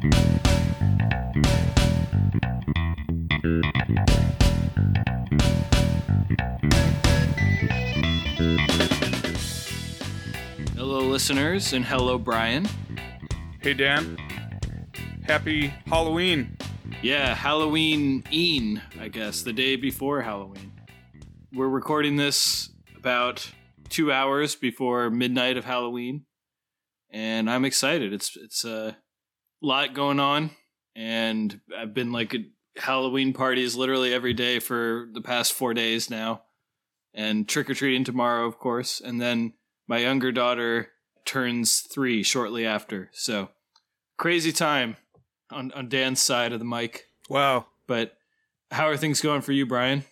Hello, listeners, and hello, Brian. Hey, Dan. Happy Halloween. Yeah, Halloween een, I guess, the day before Halloween. We're recording this about two hours before midnight of Halloween, and I'm excited. It's it's a lot going on, and I've been like at Halloween parties literally every day for the past four days now, and trick or treating tomorrow, of course, and then my younger daughter turns three shortly after. So crazy time on on Dan's side of the mic. Wow. But how are things going for you, Brian?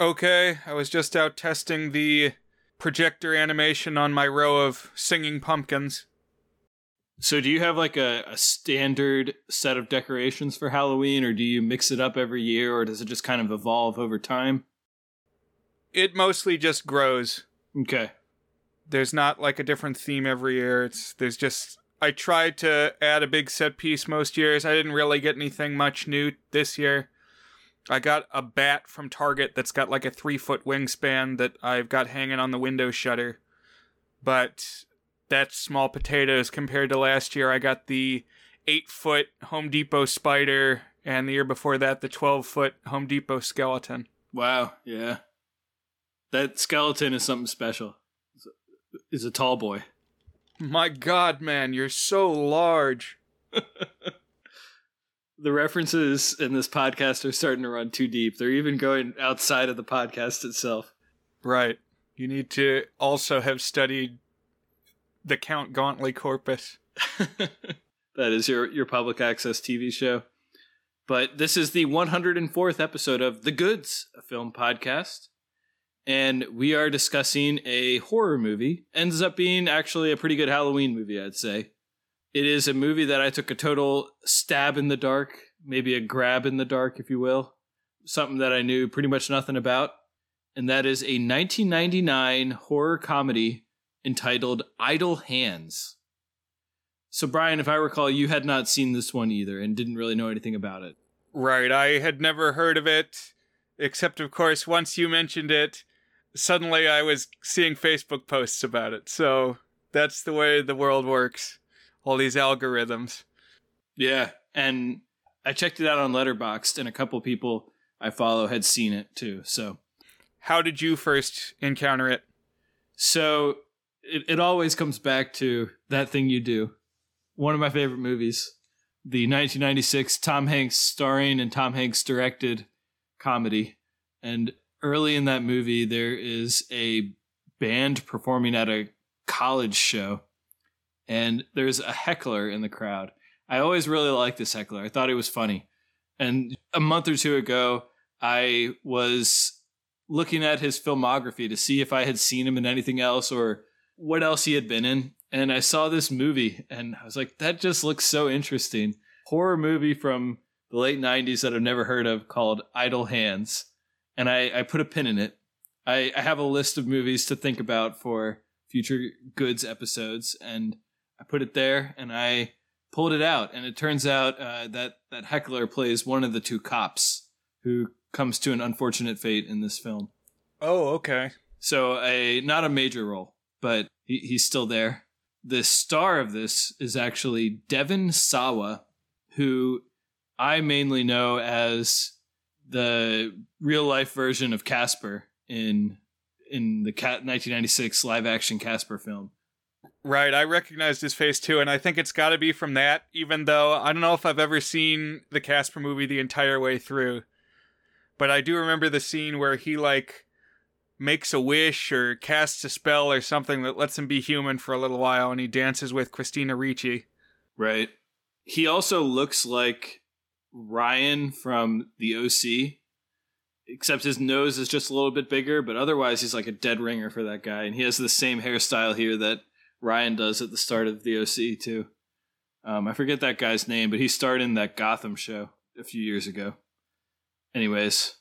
Okay, I was just out testing the projector animation on my row of singing pumpkins. So, do you have like a, a standard set of decorations for Halloween, or do you mix it up every year, or does it just kind of evolve over time? It mostly just grows. Okay. There's not like a different theme every year. It's there's just I tried to add a big set piece most years. I didn't really get anything much new this year. I got a bat from Target that's got like a three foot wingspan that I've got hanging on the window shutter. But that's small potatoes compared to last year. I got the eight foot Home Depot spider, and the year before that, the 12 foot Home Depot skeleton. Wow. Yeah. That skeleton is something special. Is a tall boy. My god, man, you're so large. The references in this podcast are starting to run too deep. They're even going outside of the podcast itself. Right. You need to also have studied the Count Gauntly corpus. that is your your public access TV show. But this is the 104th episode of The Goods, a film podcast. And we are discussing a horror movie. Ends up being actually a pretty good Halloween movie, I'd say. It is a movie that I took a total stab in the dark, maybe a grab in the dark, if you will. Something that I knew pretty much nothing about. And that is a 1999 horror comedy entitled Idle Hands. So, Brian, if I recall, you had not seen this one either and didn't really know anything about it. Right. I had never heard of it, except, of course, once you mentioned it, suddenly I was seeing Facebook posts about it. So that's the way the world works. All these algorithms. Yeah. And I checked it out on Letterboxd, and a couple people I follow had seen it too. So, how did you first encounter it? So, it, it always comes back to that thing you do. One of my favorite movies, the 1996 Tom Hanks starring and Tom Hanks directed comedy. And early in that movie, there is a band performing at a college show, and there's a heckler in the crowd. I always really liked this heckler. I thought he was funny. And a month or two ago, I was looking at his filmography to see if I had seen him in anything else or what else he had been in. And I saw this movie and I was like, that just looks so interesting. Horror movie from the late 90s that I've never heard of called Idle Hands. And I, I put a pin in it. I, I have a list of movies to think about for future goods episodes. And I put it there and I pulled it out. And it turns out uh, that, that Heckler plays one of the two cops who comes to an unfortunate fate in this film. Oh, okay. So a not a major role, but he, he's still there. The star of this is actually Devon Sawa, who I mainly know as the real life version of Casper in in the 1996 live action Casper film. Right, I recognized his face too, and I think it's got to be from that. Even though I don't know if I've ever seen the Casper movie the entire way through, but I do remember the scene where he like makes a wish or casts a spell or something that lets him be human for a little while, and he dances with Christina Ricci. Right. He also looks like Ryan from the OC, except his nose is just a little bit bigger, but otherwise he's like a dead ringer for that guy. And he has the same hairstyle here that Ryan does at the start of the OC, too. Um, I forget that guy's name, but he starred in that Gotham show a few years ago. Anyways,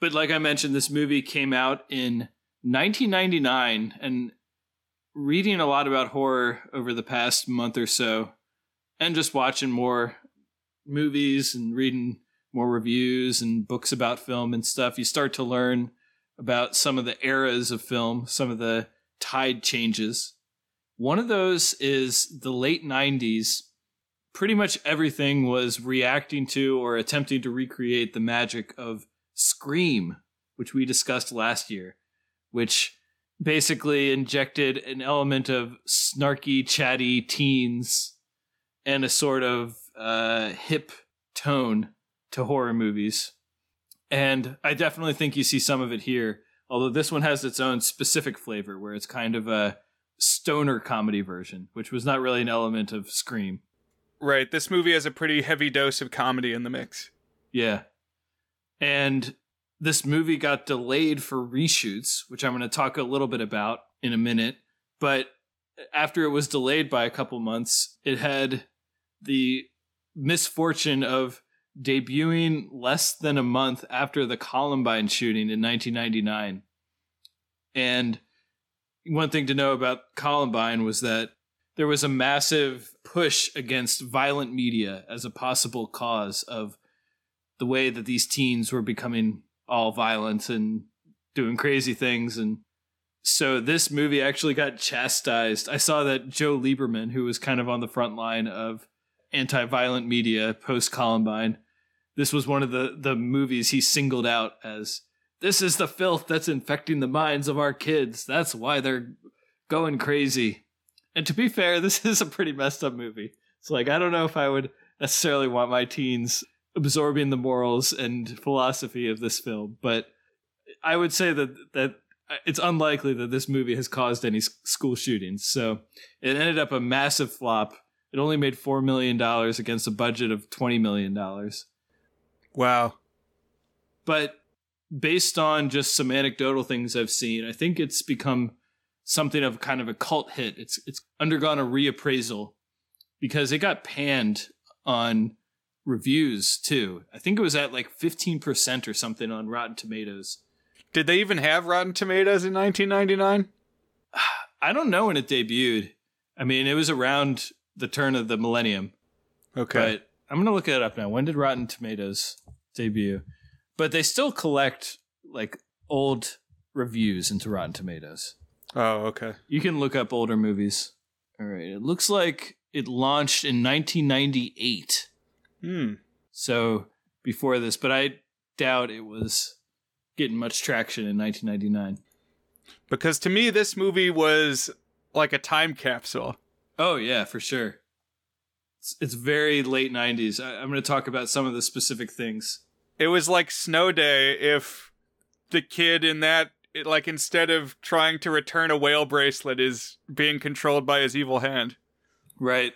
but like I mentioned, this movie came out in 1999, and reading a lot about horror over the past month or so, and just watching more movies and reading more reviews and books about film and stuff, you start to learn about some of the eras of film, some of the tide changes. One of those is the late 90s. Pretty much everything was reacting to or attempting to recreate the magic of Scream, which we discussed last year, which basically injected an element of snarky, chatty teens and a sort of uh, hip tone to horror movies. And I definitely think you see some of it here, although this one has its own specific flavor where it's kind of a stoner comedy version, which was not really an element of Scream. Right. This movie has a pretty heavy dose of comedy in the mix. Yeah. And this movie got delayed for reshoots, which I'm going to talk a little bit about in a minute. But after it was delayed by a couple months, it had the misfortune of debuting less than a month after the Columbine shooting in 1999. And one thing to know about Columbine was that there was a massive push against violent media as a possible cause of the way that these teens were becoming all violent and doing crazy things and so this movie actually got chastised. I saw that Joe Lieberman, who was kind of on the front line of anti-violent media post Columbine, this was one of the the movies he singled out as this is the filth that's infecting the minds of our kids. That's why they're going crazy. And to be fair, this is a pretty messed up movie. It's like I don't know if I would necessarily want my teens absorbing the morals and philosophy of this film, but I would say that that it's unlikely that this movie has caused any school shootings. So it ended up a massive flop. It only made four million dollars against a budget of twenty million dollars. Wow. But based on just some anecdotal things I've seen, I think it's become something of kind of a cult hit. It's it's undergone a reappraisal because it got panned on reviews too. I think it was at like 15% or something on Rotten Tomatoes. Did they even have Rotten Tomatoes in 1999? I don't know when it debuted. I mean, it was around the turn of the millennium. Okay. But I'm going to look it up now. When did Rotten Tomatoes debut? But they still collect like old reviews into Rotten Tomatoes. Oh, okay. You can look up older movies. All right. It looks like it launched in 1998. Hmm. So before this, but I doubt it was getting much traction in 1999. Because to me, this movie was like a time capsule. Oh yeah, for sure. It's, it's very late 90s. I, I'm going to talk about some of the specific things. It was like Snow Day if the kid in that, it, like, instead of trying to return a whale bracelet, is being controlled by his evil hand. Right.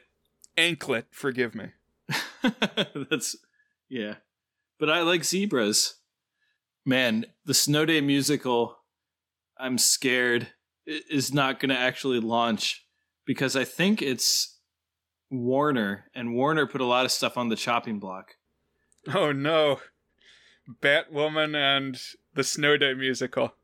Anklet, forgive me. That's yeah. But I like zebras. Man, the Snow Day musical, I'm scared is not going to actually launch because I think it's Warner and Warner put a lot of stuff on the chopping block. Oh no. Batwoman and the Snow Day musical.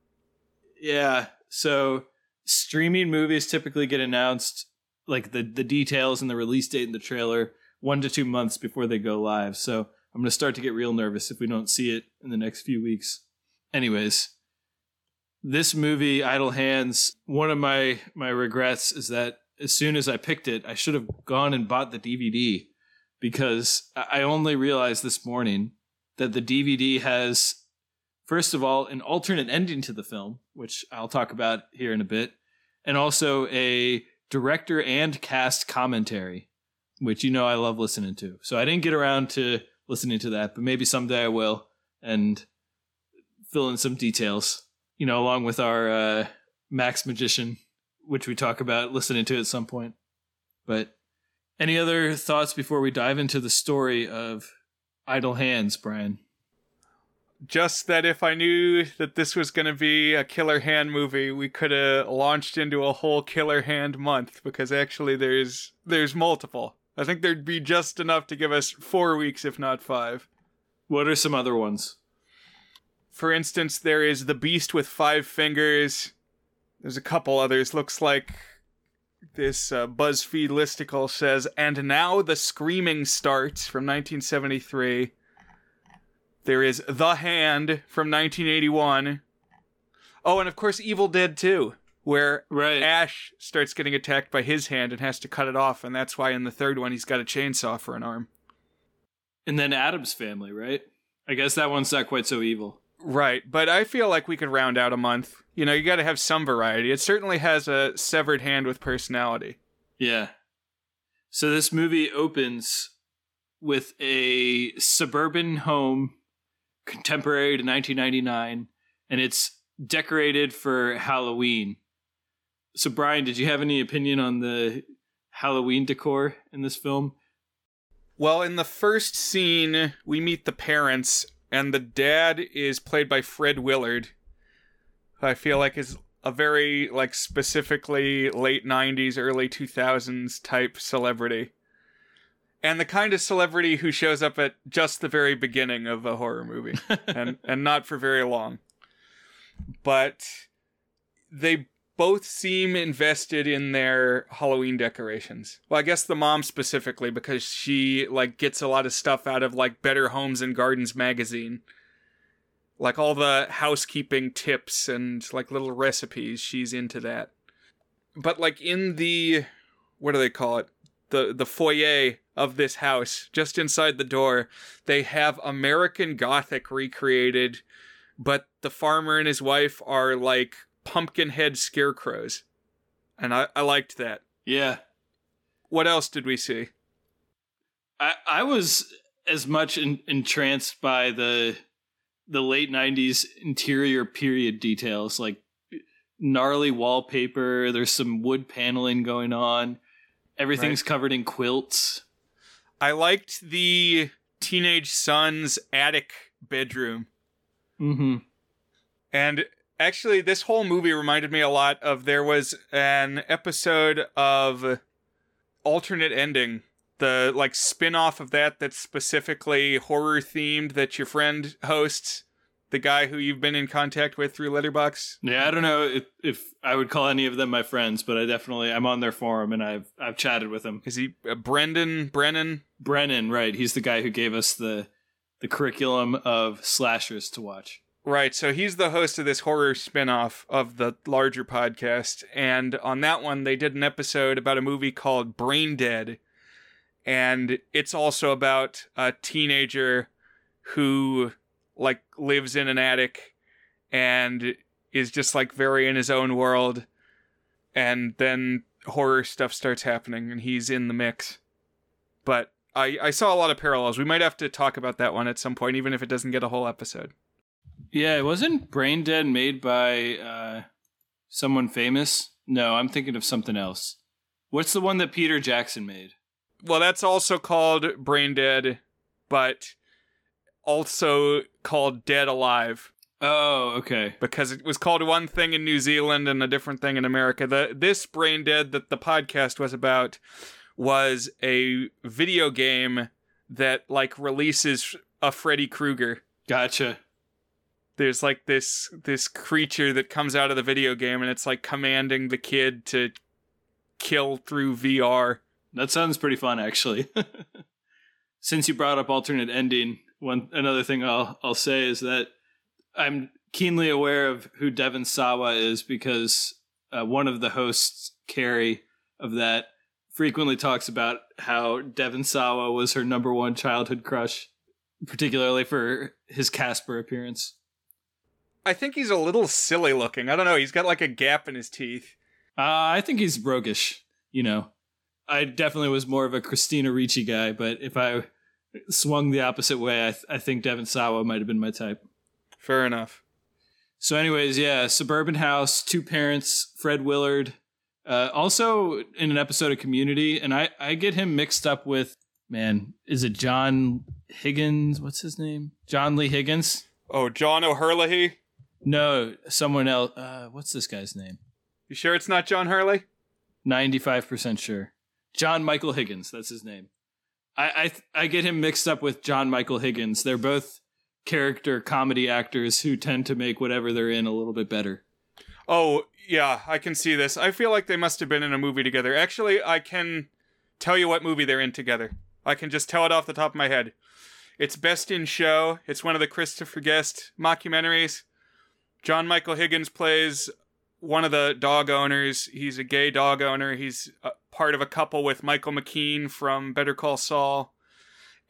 Yeah, so streaming movies typically get announced like the the details and the release date and the trailer 1 to 2 months before they go live. So I'm going to start to get real nervous if we don't see it in the next few weeks. Anyways, this movie Idle Hands, one of my my regrets is that as soon as I picked it, I should have gone and bought the DVD because I only realized this morning that the DVD has first of all an alternate ending to the film, which I'll talk about here in a bit, and also a director and cast commentary, which you know I love listening to. So I didn't get around to listening to that, but maybe someday I will and fill in some details, you know, along with our uh, Max Magician, which we talk about listening to at some point. But any other thoughts before we dive into the story of Idle Hands, Brian? Just that if I knew that this was going to be a Killer Hand movie, we could have launched into a whole Killer Hand month because actually there's there's multiple. I think there'd be just enough to give us 4 weeks if not 5. What are some other ones? For instance, there is the Beast with 5 fingers. There's a couple others looks like this uh, BuzzFeed listicle says, and now the screaming starts from 1973. There is The Hand from 1981. Oh, and of course, Evil Dead 2, where Right. Ash starts getting attacked by his hand and has to cut it off, and that's why in the third one he's got a chainsaw for an arm. And then Addams family, right? I guess that one's not quite so evil. Right, but I feel like we could round out a month. You know, you got to have some variety. It certainly has a severed hand with personality. Yeah. So this movie opens with a suburban home contemporary to 1999 and it's decorated for Halloween. So Brian, did you have any opinion on the Halloween decor in this film? Well, in the first scene, we meet the parents, and the dad is played by Fred Willard. who I feel like is a very like specifically late '90s, early 2000s type celebrity, and the kind of celebrity who shows up at just the very beginning of a horror movie, and and not for very long. But they both seem invested in their Halloween decorations. Well, I guess the mom specifically because she like gets a lot of stuff out of like Better Homes and Gardens magazine. Like all the housekeeping tips and like little recipes, she's into that. But like in the what do they call it? The the foyer of this house, just inside the door, they have American Gothic recreated, but the farmer and his wife are like pumpkin head scarecrows. And I, I liked that. Yeah. What else did we see? I I was as much in, entranced by the the late '90s interior period details, like gnarly wallpaper. There's some wood paneling going on. Everything's covered in quilts. I liked the teenage son's attic bedroom. Mm-hmm. And actually, this whole movie reminded me a lot of there was an episode of Alternate Ending, the like spin off of that that's specifically horror themed that your friend hosts, the guy who you've been in contact with through Letterboxd. Yeah, I don't know if, if I would call any of them my friends, but I definitely I'm on their forum and I've I've chatted with him Is he uh, Brendan Brennan? Brennan, right? He's the guy who gave us the the curriculum of slashers to watch. Right, so he's the host of this horror spin-off of the larger podcast and on that one they did an episode about a movie called Brain Dead and it's also about a teenager who like lives in an attic and is just like very in his own world and then horror stuff starts happening and he's in the mix. But I I saw a lot of parallels. We might have to talk about that one at some point even if it doesn't get a whole episode. Yeah, it wasn't Brain Dead made by uh, someone famous. No, I'm thinking of something else. What's the one that Peter Jackson made? Well, that's also called Brain Dead, but also called Dead Alive Oh, okay. because it was called one thing in New Zealand and a different thing in America. The this Brain Dead that the podcast was about was a video game that like releases a Freddy Krueger. Gotcha. There's like this this creature that comes out of the video game and it's like commanding the kid to kill through VR. That sounds pretty fun, actually. Since you brought up alternate ending, one another thing I'll I'll say is that I'm keenly aware of who Devon Sawa is because uh, one of the hosts, Carrie, of that frequently talks about how Devon Sawa was her number one childhood crush, particularly for his Casper appearance. I think he's a little silly looking. I don't know. He's got like a gap in his teeth. Uh, I think he's roguish. You know, I definitely was more of a Christina Ricci guy, but if I swung the opposite way, I, th- I think Devon Sawa might have been my type. Fair enough. So, anyways, yeah, suburban house, two parents, Fred Willard, uh, also in an episode of Community, and I I get him mixed up with man, is it John Higgins? What's his name? John Lee Higgins? Oh, John O'Hurley. No, someone else. Uh, what's this guy's name? You sure it's not John Hurley? Ninety-five percent sure. John Michael Higgins. That's his name. I I, th- I get him mixed up with John Michael Higgins. They're both character comedy actors who tend to make whatever they're in a little bit better. Oh, yeah, I can see this. I feel like they must have been in a movie together. Actually, I can tell you what movie they're in together. I can just tell it off the top of my head. It's Best in Show. It's one of the Christopher Guest mockumentaries. John Michael Higgins plays one of the dog owners. He's a gay dog owner. He's a part of a couple with Michael McKean from Better Call Saul.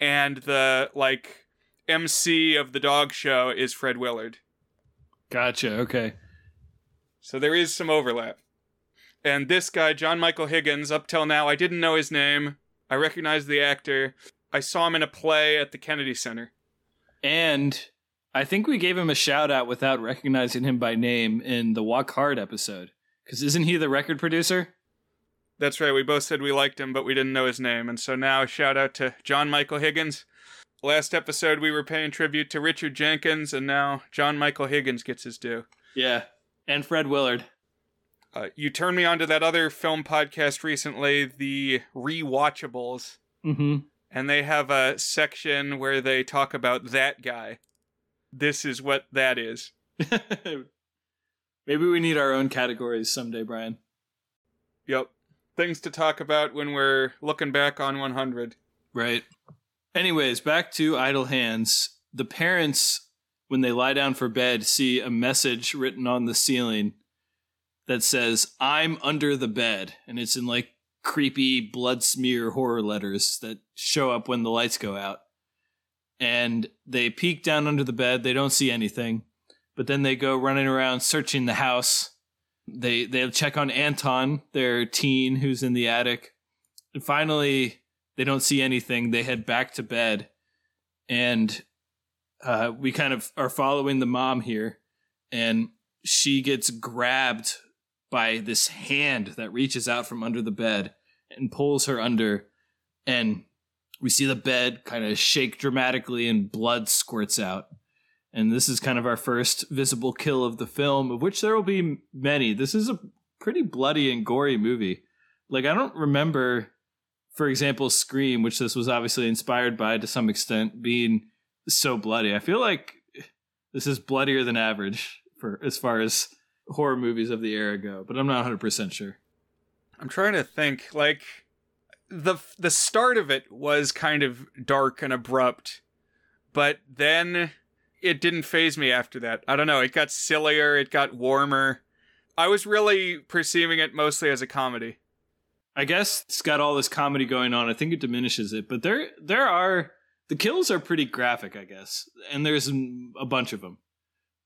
And the like MC of the dog show is Fred Willard. Gotcha. Okay. So there is some overlap. And this guy, John Michael Higgins, up till now, I didn't know his name. I recognized the actor. I saw him in a play at the Kennedy Center. And I think we gave him a shout out without recognizing him by name in the Walk Hard episode. Because isn't he the record producer? That's right. We both said we liked him, but we didn't know his name. And so now, shout out to John Michael Higgins. Last episode, we were paying tribute to Richard Jenkins, and now John Michael Higgins gets his due. Yeah. And Fred Willard. Uh, you turned me on to that other film podcast recently, the Rewatchables. Mm-hmm. And they have a section where they talk about that guy. This is what that is. Maybe we need our own categories someday, Brian. Yep. Things to talk about when we're looking back on 100. Right. Anyways, back to Idle Hands. The parents, when they lie down for bed, see a message written on the ceiling that says, I'm under the bed. And it's in like creepy blood smear horror letters that show up when the lights go out. And they peek down under the bed. They don't see anything. But then they go running around searching the house. They they check on Anton, their teen who's in the attic. And finally, they don't see anything. They head back to bed. And uh, we kind of are following the mom here. And she gets grabbed by this hand that reaches out from under the bed and pulls her under. And we see the bed kind of shake dramatically and blood squirts out. And this is kind of our first visible kill of the film, of which there will be many. This is a pretty bloody and gory movie. Like, I don't remember, for example, Scream, which this was obviously inspired by to some extent, being so bloody. I feel like this is bloodier than average for as far as horror movies of the era go, but I'm not 100% sure. I'm trying to think like the the start of it was kind of dark and abrupt, but then it didn't phase me after that. I don't know, it got sillier, it got warmer. I was really perceiving it mostly as a comedy. I guess it's got all this comedy going on. I think it diminishes it, but there there are the kills are pretty graphic, I guess, and there's a bunch of them.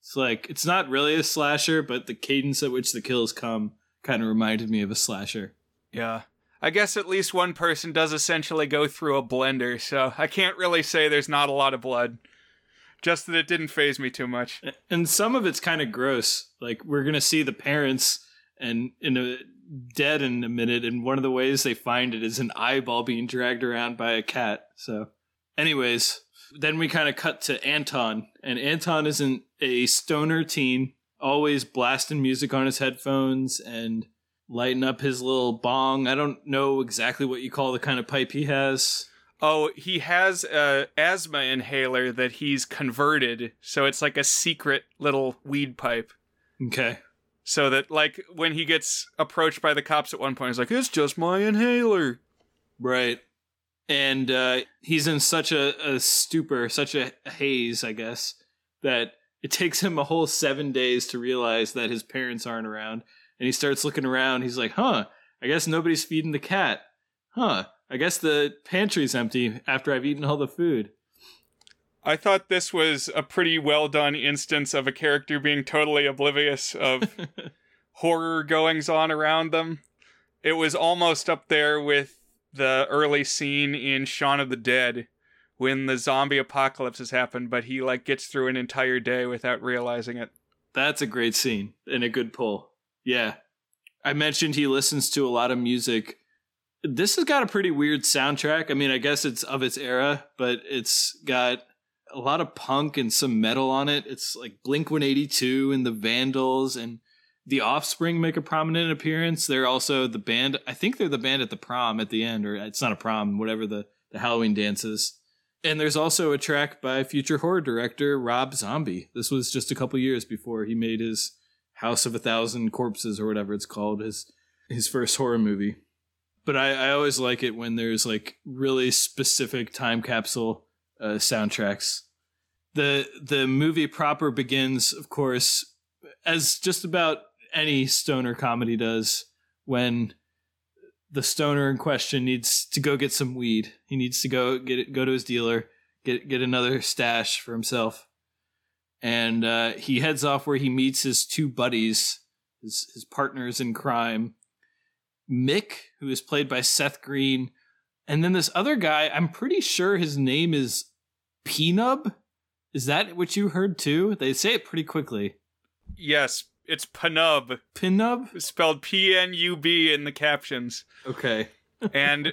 It's like it's not really a slasher, but the cadence at which the kills come kind of reminded me of a slasher. Yeah. I guess at least one person does essentially go through a blender, so I can't really say there's not a lot of blood. Just that it didn't phase me too much. And some of it's kind of gross. Like we're gonna see the parents and in a dead in a minute, and one of the ways they find it is an eyeball being dragged around by a cat. So, anyways, then we kind of cut to Anton, and Anton isn't a stoner teen, always blasting music on his headphones and lighting up his little bong. I don't know exactly what you call the kind of pipe he has. Oh, he has a asthma inhaler that he's converted, so it's like a secret little weed pipe. Okay. So that like when he gets approached by the cops at one point, he's like, "It's just my inhaler." Right. And uh, he's in such a, a stupor, such a haze, I guess, that it takes him a whole seven days to realize that his parents aren't around. And he starts looking around. He's like, huh, I guess nobody's feeding the cat. Huh, I guess the pantry's empty after I've eaten all the food. I thought this was a pretty well done instance of a character being totally oblivious of horror goings on around them. It was almost up there with the early scene in Shaun of the Dead when the zombie apocalypse has happened, but he like gets through an entire day without realizing it. That's a great scene and a good pull. Yeah. I mentioned he listens to a lot of music. This has got a pretty weird soundtrack. I mean, I guess it's of its era, but it's got a lot of punk and some metal on it. It's like Blink 182 and the Vandals and the Offspring make a prominent appearance. They're also the band. I think they're the band at the prom at the end, or it's not a prom, whatever the, the Halloween dances. And there's also a track by future horror director Rob Zombie. This was just a couple years before he made his House of a Thousand Corpses or whatever it's called, his his first horror movie. But I, I always like it when there's like really specific time capsule uh, soundtracks. The the movie proper begins, of course, as just about any stoner comedy does, when the stoner in question needs to go get some weed. He needs to go get it, go to his dealer, get get another stash for himself, and uh, he heads off where he meets his two buddies, his his partners in crime, Mick, who is played by Seth Green, and then this other guy. I'm pretty sure his name is Pnub. Is that what you heard too? They say it pretty quickly. Yes, it's Panub, Pnub. spelled P N U B in the captions. Okay. and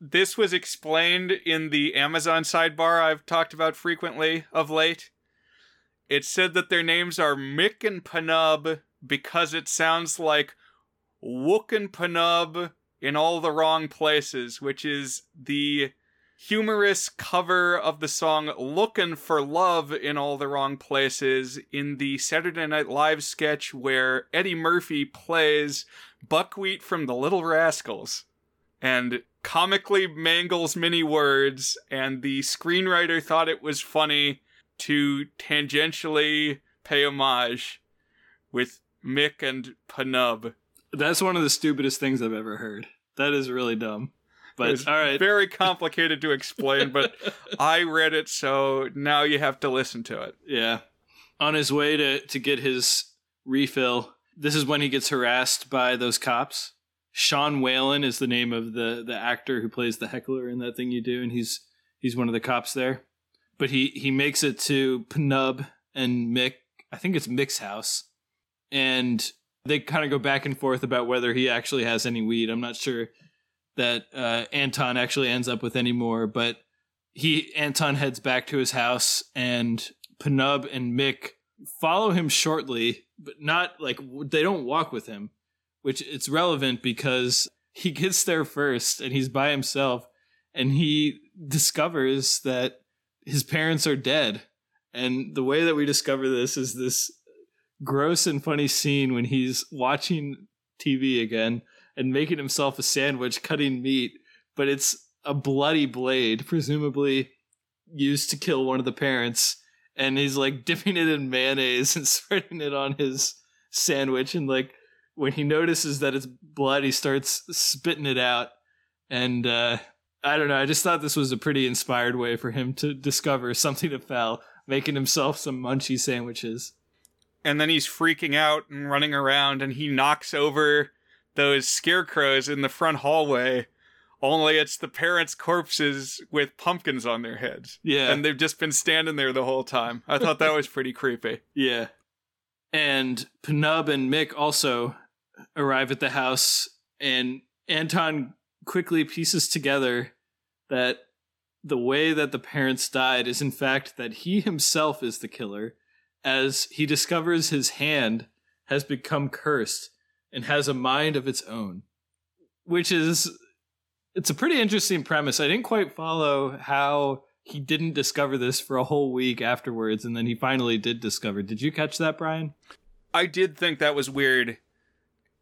this was explained in the Amazon sidebar I've talked about frequently of late. It said that their names are Mick and Panub because it sounds like Wook and Panub in all the wrong places, which is the humorous cover of the song Looking for Love in All the Wrong Places in the Saturday Night Live sketch where Eddie Murphy plays Buckwheat from the Little Rascals and comically mangles many words, and the screenwriter thought it was funny to tangentially pay homage with Mick and Panub. That's one of the stupidest things I've ever heard. That is really dumb. But It's all right. very complicated to explain, but I read it, so now you have to listen to it. yeah. On his way to to get his refill, this is when he gets harassed by those cops. Sean Whalen is the name of the the actor who plays the heckler in that thing you do, and he's he's one of the cops there. But he he makes it to Pnub and Mick. I think it's Mick's house, and they kind of go back and forth about whether he actually has any weed. I'm not sure that uh, Anton actually ends up with any more, but he Anton heads back to his house, and Pnub and Mick follow him shortly, but not like they don't walk with him, which it's relevant because he gets there first and he's by himself, and he discovers that his parents are dead. And the way that we discover this is this gross and funny scene when he's watching TV again and making himself a sandwich, cutting meat, but it's a bloody blade, presumably used to kill one of the parents. And he's like dipping it in mayonnaise and spreading it on his sandwich. And like when he notices that it's blood, he starts spitting it out. And uh, I don't know. I just thought this was a pretty inspired way for him to discover something to foul, making himself some munchy sandwiches. And then he's freaking out and running around, and he knocks over those scarecrows in the front hallway. Only it's the parents' corpses with pumpkins on their heads. Yeah. And they've just been standing there the whole time. I thought that was pretty creepy. Yeah. And Pnub and Mick also arrive at the house, and Anton quickly pieces together that the way that the parents died is, in fact, that he himself is the killer, as he discovers his hand has become cursed and has a mind of its own. Which is, it's a pretty interesting premise. I didn't quite follow how he didn't discover this for a whole week afterwards, and then he finally did discover. Did you catch that, Brian? I did think that was weird.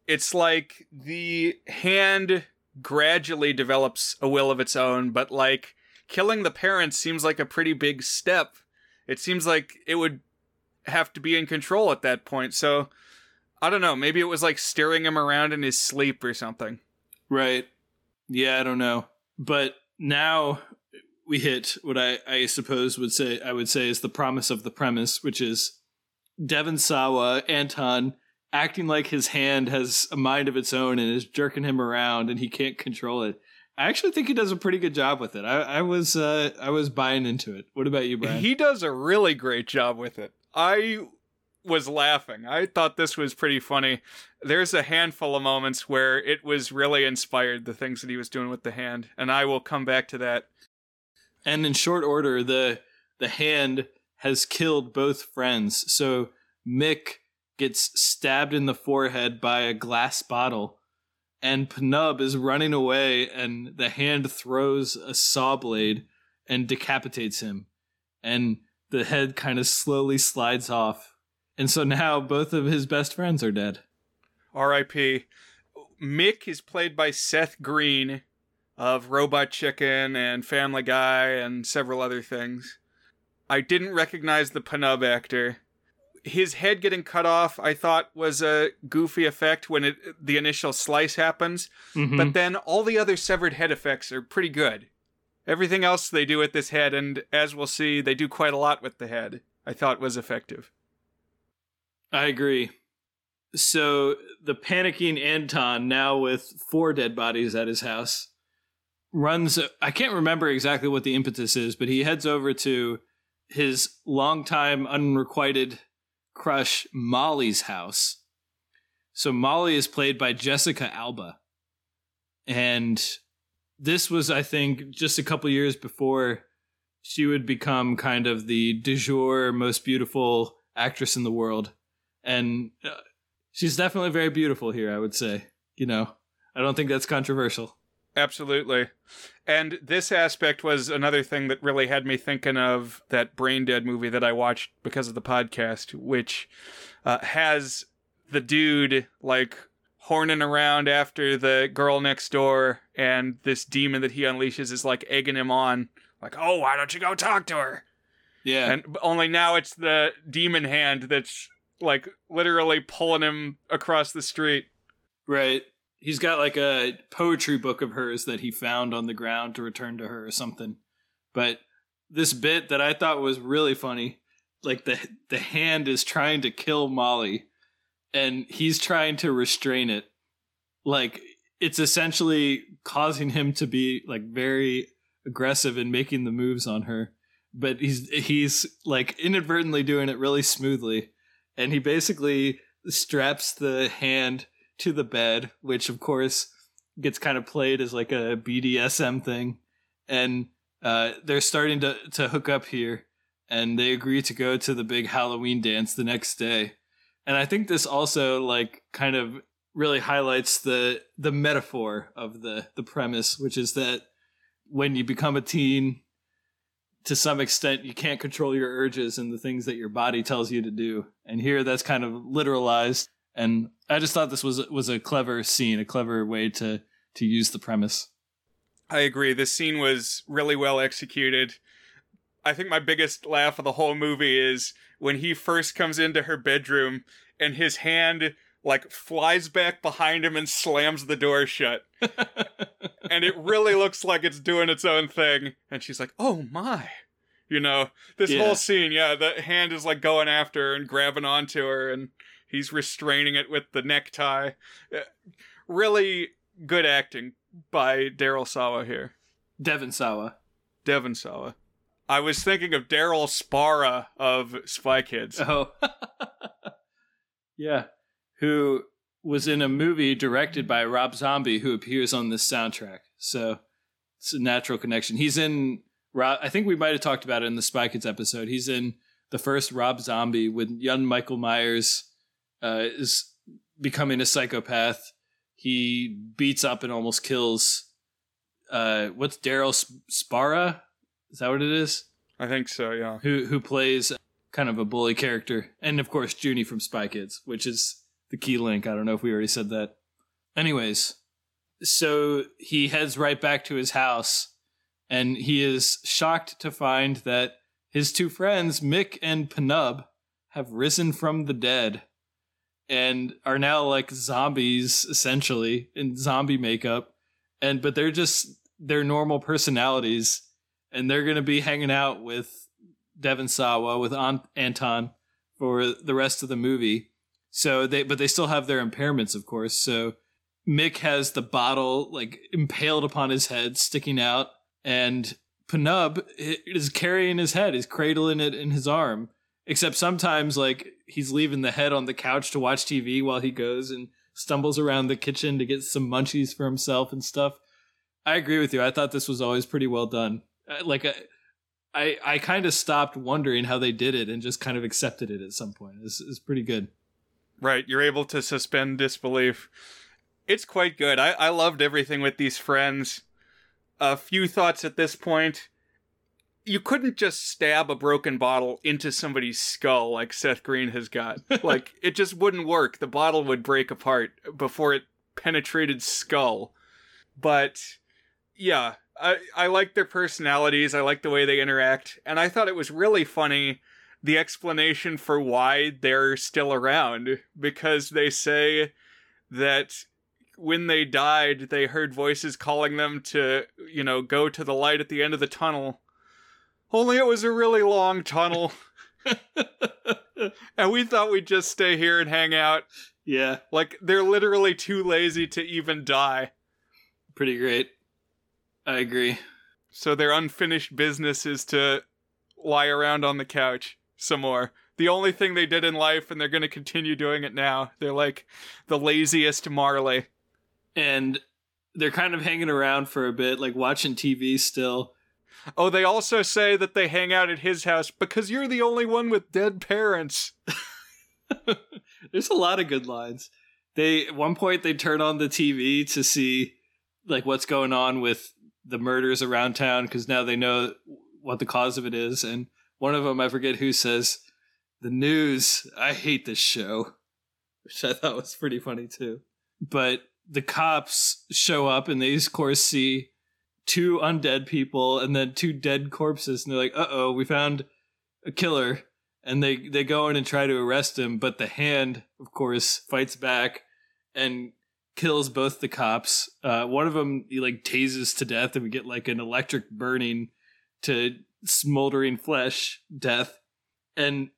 It's like the hand gradually develops a will of its own, but like killing the parents seems like a pretty big step. It seems like it would have to be in control at that point. So I don't know. Maybe it was like steering him around in his sleep or something. Right. Yeah, I don't know. But now we hit what I, I suppose would say I would say is the promise of the premise, which is Devon Sawa, Anton, acting like his hand has a mind of its own and is jerking him around and he can't control it. I actually think he does a pretty good job with it. I, I was uh, I was buying into it. What about you, Brian? He does a really great job with it. I was laughing. I thought this was pretty funny. There's a handful of moments where it was really inspired, the things that he was doing with the hand, and I will come back to that. and in short order, the the hand has killed both friends. So Mick gets stabbed in the forehead by a glass bottle, and Pnub is running away, and the hand throws a saw blade and decapitates him, and the head kind of slowly slides off. And so now both of his best friends are dead. R.I.P. Mick is played by Seth Green of Robot Chicken and Family Guy and several other things. I didn't recognize the Penub actor. His head getting cut off, I thought was a goofy effect when it the initial slice happens, Mhm. but then all the other severed head effects are pretty good. Everything else they do with this head, and as we'll see, they do quite a lot with the head. I thought was effective. I agree. So the panicking Anton, now with four dead bodies at his house, runs. I can't remember exactly what the impetus is, but he heads over to his longtime unrequited crush Molly's house. So Molly is played by Jessica Alba, and this was, I think, just a couple years before she would become kind of the du jour most beautiful actress in the world. And uh, she's definitely very beautiful here i would say you know? I don't think that's controversial Absolutely. And this aspect was another thing that really had me thinking of that Brain Dead movie that I watched because of the podcast, which uh, has the dude like horning around after the girl next door, and this demon that he unleashes is like egging him on, like, oh, why don't you go talk to her? yeah And only now it's the demon hand that's like literally pulling him across the street. right he's got like a poetry book of hers that he found on the ground to return to her or something. But this bit that i thought was really funny like the the hand is trying to kill molly and he's trying to restrain it. Like it's essentially causing him to be like very aggressive in making the moves on her but he's he's like inadvertently doing it really smoothly. And he basically straps the hand to the bed which of course gets kind of played as like a BDSM thing. And uh, they're starting to to hook up here and they agree to go to the big Halloween dance the next day. And I think this also like kind of really highlights the the metaphor of the the premise which is that when you become a teen to some extent you can't control your urges and the things that your body tells you to do. And here that's kind of literalized and i just thought this was was a clever scene a clever way to to use the premise I agree. This scene was really well executed. I think my biggest laugh of the whole movie is when he first comes into her bedroom and his hand like flies back behind him and slams the door shut. and it really looks like it's doing its own thing. And she's like, "Oh my." You know, this Yeah. whole scene, yeah, the hand is like going after her and grabbing onto her and he's restraining it with the necktie. Uh, Really good acting by Daryl Sawa here. devon sawa Devon Sawa. I was thinking of Daryl Sabara of Spy Kids. oh yeah who was in a movie directed by rob zombie who appears on this soundtrack so it's a natural connection he's in i think we might have talked about it in the spy kids episode he's in the first rob zombie with young michael myers uh, is becoming a psychopath he beats up and almost kills uh, what's daryl sabara is that what it is I think so, yeah. who who plays kind of a bully character, and of course Junie from Spy Kids, which is the key link. I don't know if we already said that. Anyways, so he heads right back to his house, and he is shocked to find that his two friends, Mick and Penub, have risen from the dead and are now like zombies essentially in zombie makeup and but they're just their normal personalities and they're going to be hanging out with Devon Sawa with An- Anton for the rest of the movie. So they, but they still have their impairments, of course. So Mick has the bottle like impaled upon his head, sticking out, and Penub is carrying his head, is cradling it in his arm. Except sometimes, like he's leaving the head on the couch to watch TV while he goes and stumbles around the kitchen to get some munchies for himself and stuff. I agree with you. I thought this was always pretty well done. Uh, Like I, I, I kind of stopped wondering how they did it and just kind of accepted it at some point. It's, it's pretty good. Right, you're able to suspend disbelief. It's quite good. I, I loved everything with these friends. A few thoughts at this point. You couldn't just stab a broken bottle into somebody's skull like Seth Green has got. like it just wouldn't work. The bottle would break apart before it penetrated skull. But yeah, I I like their personalities. I like the way they interact, and I thought it was really funny the explanation for why they're still around because they say that when they died, they heard voices calling them to, you know, go to the light at the end of the tunnel only it was a really long tunnel. and we thought we'd just stay here and hang out. Yeah. Like, they're literally too lazy to even die. Pretty great. I agree. So their unfinished business is to lie around on the couch some more. The only thing they did in life, and they're going to continue doing it now. They're like the laziest Marley. And they're kind of hanging around for a bit, like watching TV still. Oh, they also say that they hang out at his house because you're the only one with dead parents. There's a lot of good lines. They at one point they turn on the TV to see like what's going on with the murders around town because now they know what the cause of it is and one of them I forget who says the news I hate this show which I thought was pretty funny too. But the cops show up and they of course see two undead people and then two dead corpses and they're like uh-oh we found a killer. And they they go in and try to arrest him but the hand of course fights back and kills both the cops. Uh, one of them he like tases to death and we get like an electric burning to smoldering flesh death. And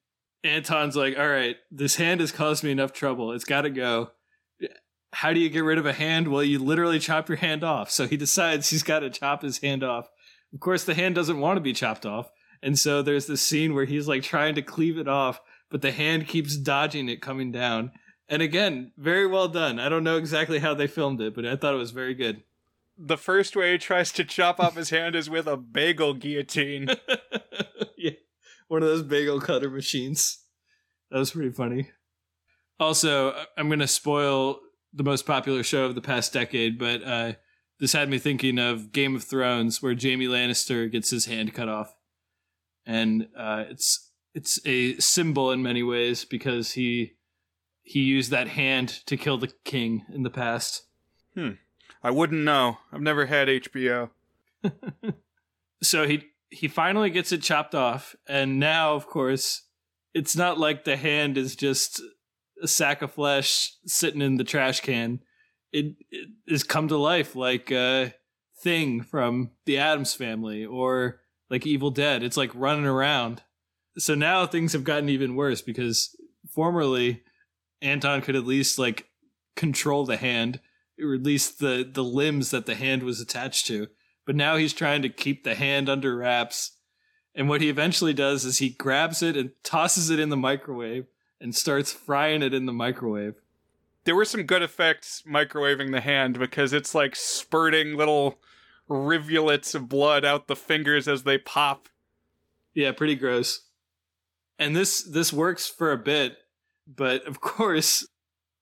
anton's like all right this hand has caused me enough trouble. It's got to go how do you get rid of a hand? Well, you literally chop your hand off. So he decides he's got to chop his hand off. Of course, the hand doesn't want to be chopped off. And so there's this scene where he's like trying to cleave it off, but the hand keeps dodging it coming down. And again, very well done. I don't know exactly how they filmed it, but I thought it was very good. The first way he tries to chop off his hand is with a bagel guillotine. yeah, one of those bagel cutter machines. That was pretty funny. Also, I'm going to spoil the most popular show of the past decade, but uh, this had me thinking of Game of Thrones, where Jaime Lannister gets his hand cut off, and uh, it's it's a symbol in many ways because he he used that hand to kill the king in the past. Hmm. I wouldn't know. I've never had HBO. so he he finally gets it chopped off, and now, of course, it's not like the hand is just a sack of flesh sitting in the trash can. It, it has come to life like a thing from the Addams family or like Evil Dead. It's like running around. So now things have gotten even worse because formerly Anton could at least like control the hand, or at least the the limbs that the hand was attached to. But now he's trying to keep the hand under wraps. And what he eventually does is he grabs it and tosses it in the microwave and starts frying it in the microwave. There were some good effects microwaving the hand because it's like spurting little rivulets of blood out the fingers as they pop. Yeah, pretty gross. And this this works for a bit, but of course,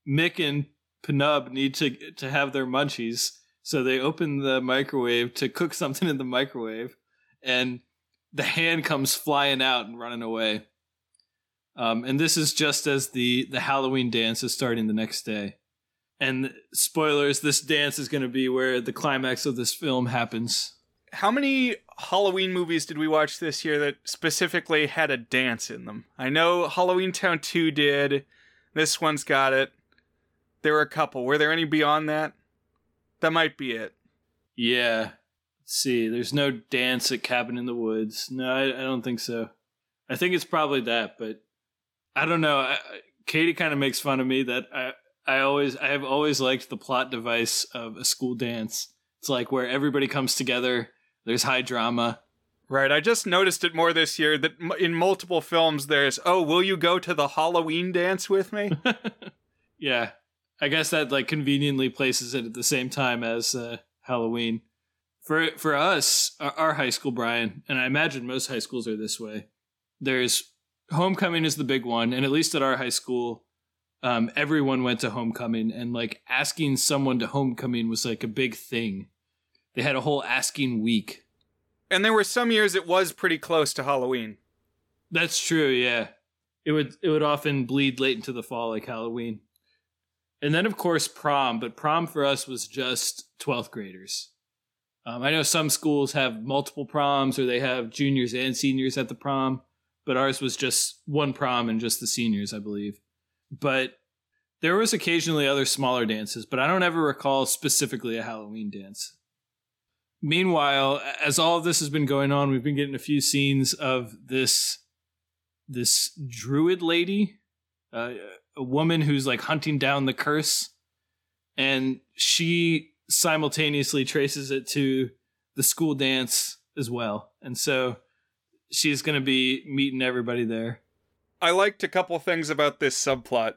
Mick and Pnub need to to have their munchies, so they open the microwave to cook something in the microwave, and the hand comes flying out and running away. Um, and this is just as the the Halloween dance is starting the next day. And spoilers, this dance is going to be where the climax of this film happens. How many Halloween movies did we watch this year that specifically had a dance in them? I know Halloweentown 2 did. This one's got it. There were a couple. Were there any beyond that? That might be it. Yeah. Let's see. There's no dance at Cabin in the Woods. No, I, I don't think so. I think it's probably that, but I don't know. I, Katie kind of makes fun of me that I I always I have always liked the plot device of a school dance. It's like where everybody comes together. There's high drama. Right. I just noticed it more this year that in multiple films there's, "Oh, will you go to the Halloween dance with me?" yeah. I guess that like conveniently places it at the same time as uh, Halloween. For for us, our, our high school, Brian, and I imagine most high schools are this way. There's homecoming is the big one, and at least at our high school, um, everyone went to homecoming, and like asking someone to homecoming was like a big thing. They had a whole asking week. And there were some years it was pretty close to Halloween. That's true, yeah. It would it would often bleed late into the fall like Halloween. And then of course prom, but prom for us was just 12th graders. Um, I know some schools have multiple proms or they have juniors and seniors at the prom, but ours was just one prom and just the seniors, I believe. But there was occasionally other smaller dances, but I don't ever recall specifically a Halloween dance. Meanwhile, as all of this has been going on, we've been getting a few scenes of this this druid lady, uh, a woman who's like hunting down the curse, and she simultaneously traces it to the school dance as well. And so she's going to be meeting everybody there. I liked a couple things about this subplot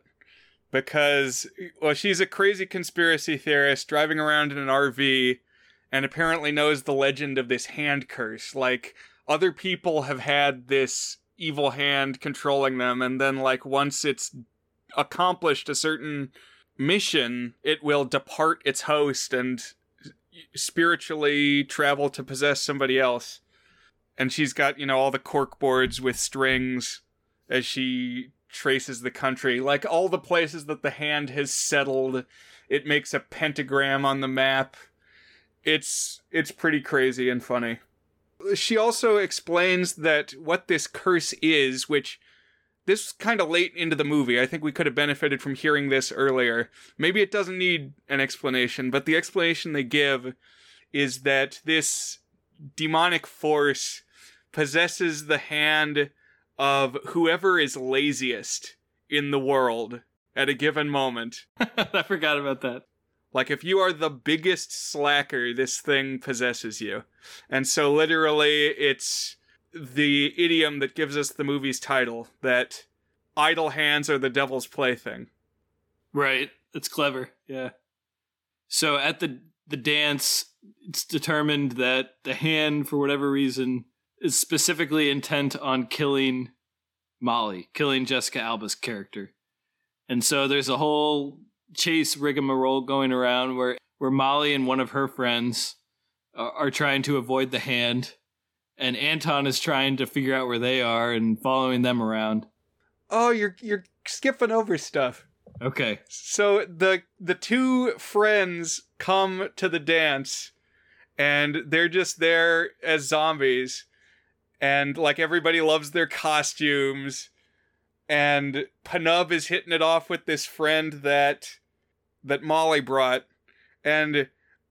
because, well, she's a crazy conspiracy theorist driving around in an RV and apparently knows the legend of this hand curse. Like, other people have had this evil hand controlling them, and then, like, once it's accomplished a certain mission, it will depart its host and spiritually travel to possess somebody else. And she's got, you know, all the cork boards with strings as she traces the country. Like all the places that the hand has settled, it makes a pentagram on the map. It's it's pretty crazy and funny. She also explains that what this curse is, which this is kind of late into the movie. I think we could have benefited from hearing this earlier. Maybe it doesn't need an explanation, but the explanation they give is that this demonic force possesses the hand of whoever is laziest in the world at a given moment. I forgot about that. Like if you are the biggest slacker, this thing possesses you. And so literally it's the idiom that gives us the movie's title that idle hands are the devil's plaything. Right. It's clever. Yeah. So at the the dance, it's determined that the hand, for whatever reason, is specifically intent on killing Molly, killing Jessica Alba's character. And so there's a whole chase rigmarole going around where, where Molly and one of her friends are, are trying to avoid the hand, and Anton is trying to figure out where they are and following them around. Oh, you're you're skipping over stuff. Okay. So the the two friends come to the dance and they're just there as zombies and like everybody loves their costumes and Pnub is hitting it off with this friend that that Molly brought and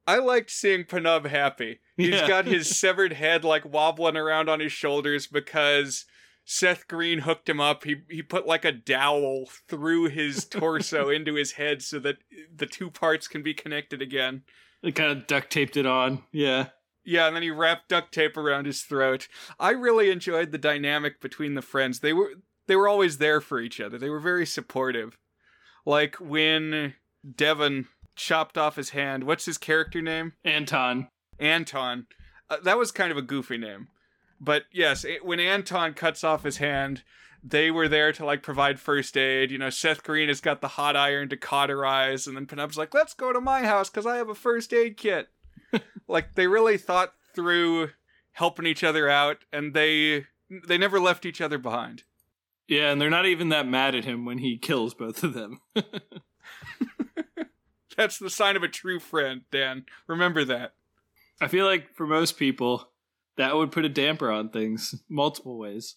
I liked seeing Pnub happy. He's yeah. got his severed head like wobbling around on his shoulders because Seth Green hooked him up. He he put like a dowel through his torso into his head so that the two parts can be connected again. They kind of duct taped it on. Yeah. Yeah, and then he wrapped duct tape around his throat. I really enjoyed the dynamic between the friends. They were they were always there for each other. They were very supportive. Like when Devon chopped off his hand. What's his character name? Anton. Anton. Uh, that was kind of a goofy name. But yes, it, when Anton cuts off his hand, they were there to like provide first aid. You know, Seth Green has got the hot iron to cauterize, and then Pnub's like, "Let's go to my house because I have a first aid kit." like they really thought through helping each other out, and they they never left each other behind. Yeah, and they're not even that mad at him when he kills both of them. That's the sign of a true friend, Dan. Remember that. I feel like for most people, that would put a damper on things multiple ways.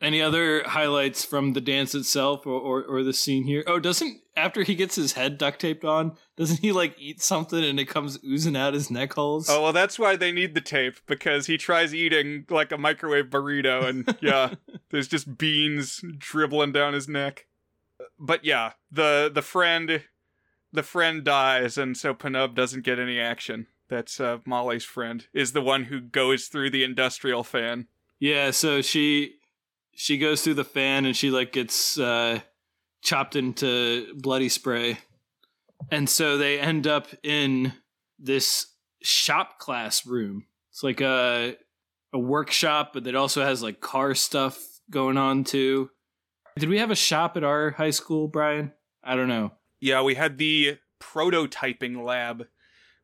Any other highlights from the dance itself or, or, or, the scene here? Oh, doesn't after he gets his head duct taped on, doesn't he like eat something and it comes oozing out his neck holes? Oh well, that's why they need the tape because he tries eating like a microwave burrito and yeah, there's just beans dribbling down his neck. But yeah, the the friend the friend dies and so Pnub doesn't get any action that's uh, Molly's friend, is the one who goes through the industrial fan. Yeah, so she she goes through the fan and she like gets uh, chopped into bloody spray, and so they end up in this shop class room. It's like a a workshop, but it also has like car stuff going on too. Did we have a shop at our high school, Brian? I don't know. Yeah, we had the prototyping lab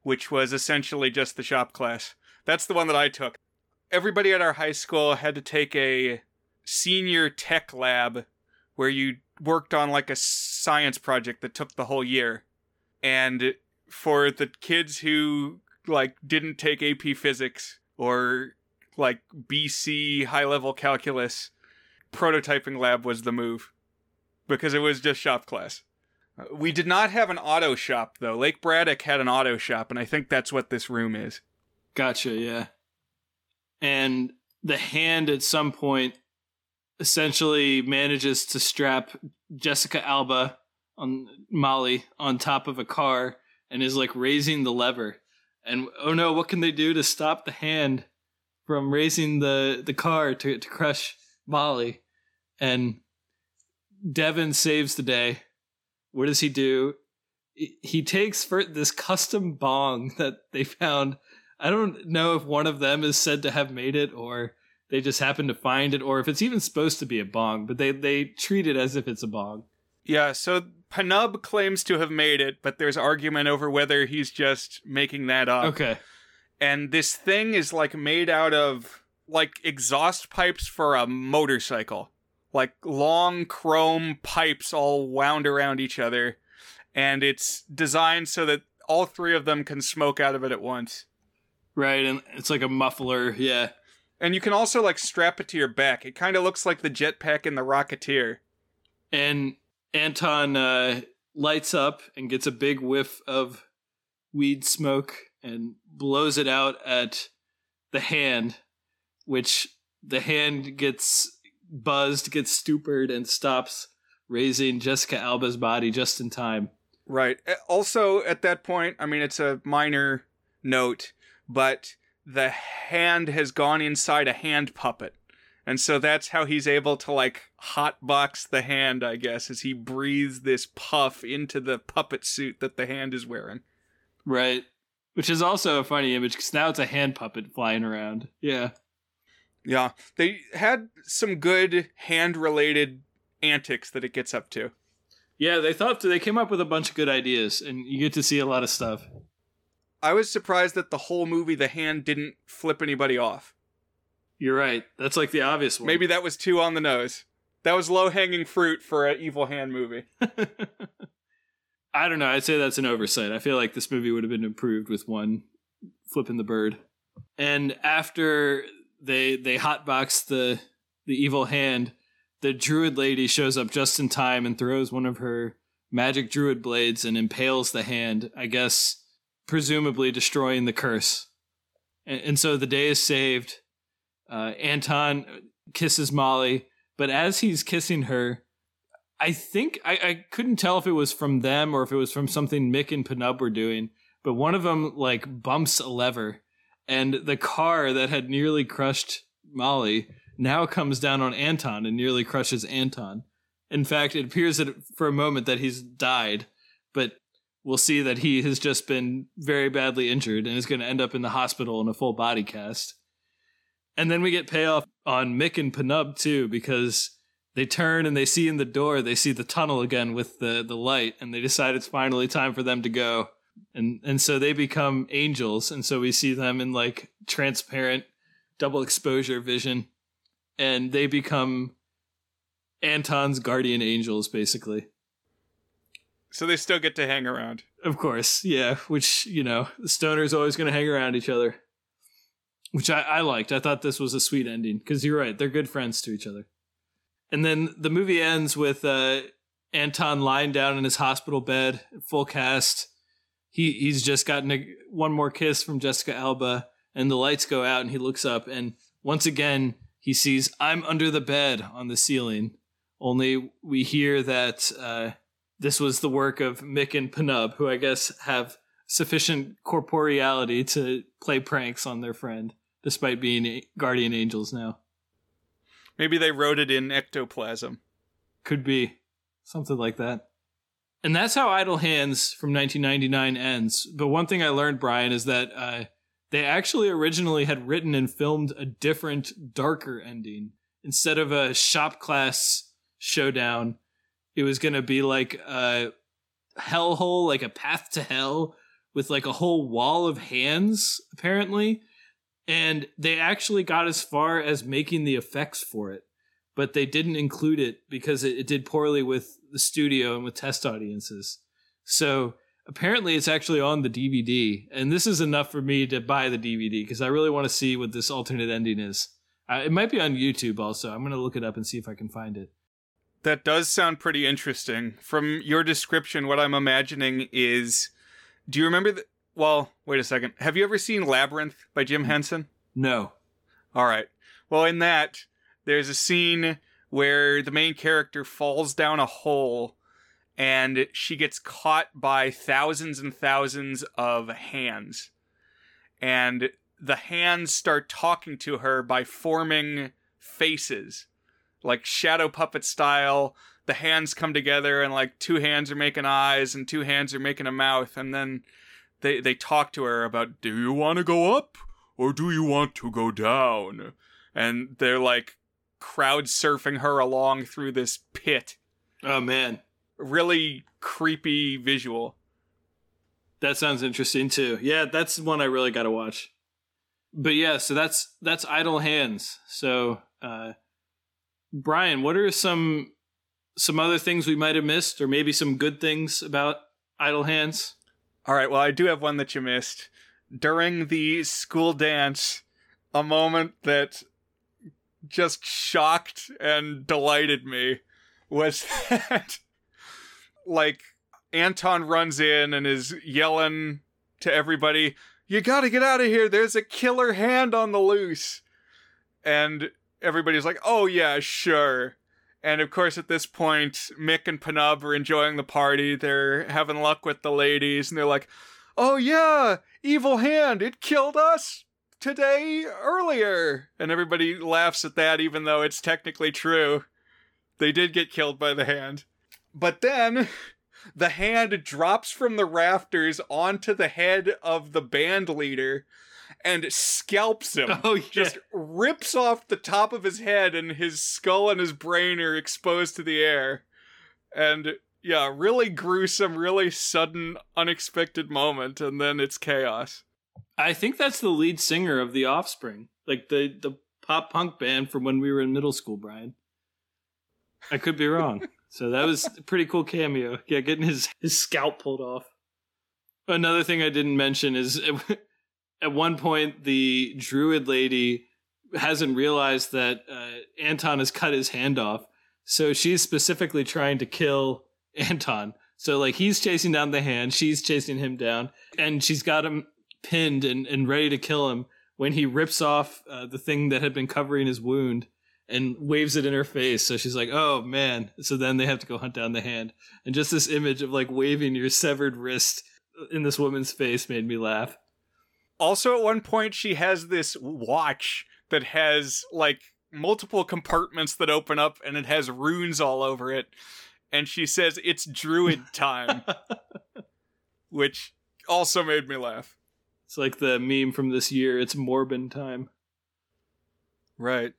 which was essentially just the shop class. That's the one that I took. everybody at our high school had to take a senior tech lab where you worked on like a science project that took the whole year. And for the kids who like didn't take AP physics or like BC high level calculus, prototyping lab was the move because it was just shop class. We did not have an auto shop though. Lake Braddock had an auto shop, and I think that's what this room is. Gotcha, yeah. And the hand at some point essentially manages to strap Jessica Alba on Molly on top of a car and is like raising the lever. And oh no, what can they do to stop the hand from raising the, the car to, to crush Molly? And Devon saves the day. What does he do? He- takes for this custom bong that they found I don't know if one of them is said to have made it or they just happen to find it or if it's even supposed to be a bong, but they, they treat it as if it's a bong. Yeah, so Pnub claims to have made it, but there's argument over whether he's just making that up. Okay. And this thing is like made out of like exhaust pipes for a motorcycle. Like long chrome pipes all wound around each other. And it's designed so that all three of them can smoke out of it at once. Right. And it's like a muffler. Yeah. And you can also like strap it to your back. It kind of looks like the jetpack in the Rocketeer. And Anton uh, lights up and gets a big whiff of weed smoke and blows it out at the hand, which the hand gets buzzed, gets stupid, and stops raising Jessica Alba's body just in time. Right. Also, at that point, I mean, it's a minor note, but the hand has gone inside a hand puppet. And so that's how he's able to, like, hotbox the hand, I guess, as he breathes this puff into the puppet suit that the hand is wearing. Right. Which is also a funny image because now it's a hand puppet flying around. Yeah. Yeah. They had some good hand related antics that it gets up to. Yeah, they thought they came up with a bunch of good ideas, and you get to see a lot of stuff. I was surprised that the whole movie, the hand didn't flip anybody off. You're right. That's like the obvious one. Maybe that was too on the nose. That was low hanging fruit for an evil hand movie. I don't know. I'd say that's an oversight. I feel like this movie would have been improved with one flipping the bird. And after they they hotbox the the evil hand, the druid lady shows up just in time and throws one of her magic druid blades and impales the hand. I guess presumably destroying the curse. And, and so the day is saved. Uh, Anton kisses Molly, but as he's kissing her, I think I, I couldn't tell if it was from them or if it was from something Mick and Pnub were doing, but one of them like bumps a lever, and the car that had nearly crushed Molly now comes down on Anton and nearly crushes Anton. In fact, it appears that for a moment that he's died, but we'll see that he has just been very badly injured and is going to end up in the hospital in a full body cast. And then we get payoff on Mick and Pnub too, because they turn and they see in the door, they see the tunnel again with the, the light, and they decide it's finally time for them to go. And and so they become angels, and so we see them in like transparent double exposure vision, and they become Anton's guardian angels, basically. So they still get to hang around. Of course, yeah. Which you know, the stoners always going to hang around each other, which I, I liked. I thought this was a sweet ending because you're right; they're good friends to each other. And then the movie ends with uh, Anton lying down in his hospital bed, full cast. He he's just gotten a, one more kiss from Jessica Alba, and the lights go out, and he looks up, and once again he sees "I'm under the bed" on the ceiling. Only we hear that uh, this was the work of Mick and Pnub, who I guess have sufficient corporeality to play pranks on their friend, despite being guardian angels now. Maybe they wrote it in ectoplasm. Could be something like that. And that's how Idle Hands from 1999 ends. But one thing I learned, Brian, is that uh, they actually originally had written and filmed a different, darker ending. Instead of a shop class showdown, it was to be like a hellhole, like a path to hell with like a whole wall of hands, apparently. And they actually got as far as making the effects for it, but they didn't include it because it, it did poorly with the studio and with test audiences. So apparently it's actually on the DVD, and this is enough for me to buy the DVD because I really want to see what this alternate ending is. Uh, it might be on YouTube also. I'm going to look it up and see if I can find it. That does sound pretty interesting. From your description, what I'm imagining is do you remember the. Well, wait a second. Have you ever seen Labyrinth by Jim Henson? No. All right. Well, in that, there's a scene where the main character falls down a hole and she gets caught by thousands and thousands of hands. And the hands start talking to her by forming faces, like shadow puppet style. The hands come together, and like two hands are making eyes, and two hands are making a mouth, and then they they talk to her about, do you want to go up or do you want to go down? And they're like crowd surfing her along through this pit. Oh man, really creepy visual. That sounds interesting too. Yeah, that's one I really got to watch. But yeah, so that's that's Idle Hands. So, uh Brian, what are some some other things we might have missed or maybe some good things about Idle Hands? All right, well, I do have one that you missed. During the school dance, a moment that just shocked and delighted me was that like Anton runs in and is yelling to everybody, "You got to get out of here. There's a killer hand on the loose." And everybody's like, "Oh yeah, sure." And of course, at this point, Mick and Pnub are enjoying the party. They're having luck with the ladies, and they're like, "Oh yeah, evil hand! It killed us today earlier." And everybody laughs at that, even though it's technically true. They did get killed by the hand. But then the hand drops from the rafters onto the head of the band leader and scalps him. Oh yeah. Just rips off the top of his head, and his skull and his brain are exposed to the air. And yeah, really gruesome, really sudden, unexpected moment, and then it's chaos. I think that's the lead singer of The Offspring, like the the pop punk band from when we were in middle school, Brian. I could be wrong. So that was a pretty cool cameo. Yeah, getting his, his scalp pulled off. Another thing I didn't mention is at one point the druid lady hasn't realized that uh, Anton has cut his hand off. So she's specifically trying to kill Anton. So like he's chasing down the hand, she's chasing him down, and she's got him pinned and, and ready to kill him when he rips off uh, the thing that had been covering his wound and waves it in her face. So she's like, "Oh man!" So then they have to go hunt down the hand, and just this image of like waving your severed wrist in this woman's face made me laugh. Also, at one point, she has this watch that has like multiple compartments that open up, and it has runes all over it. And she says it's druid time, which also made me laugh. It's like the meme from this year. It's Morbin time. Right.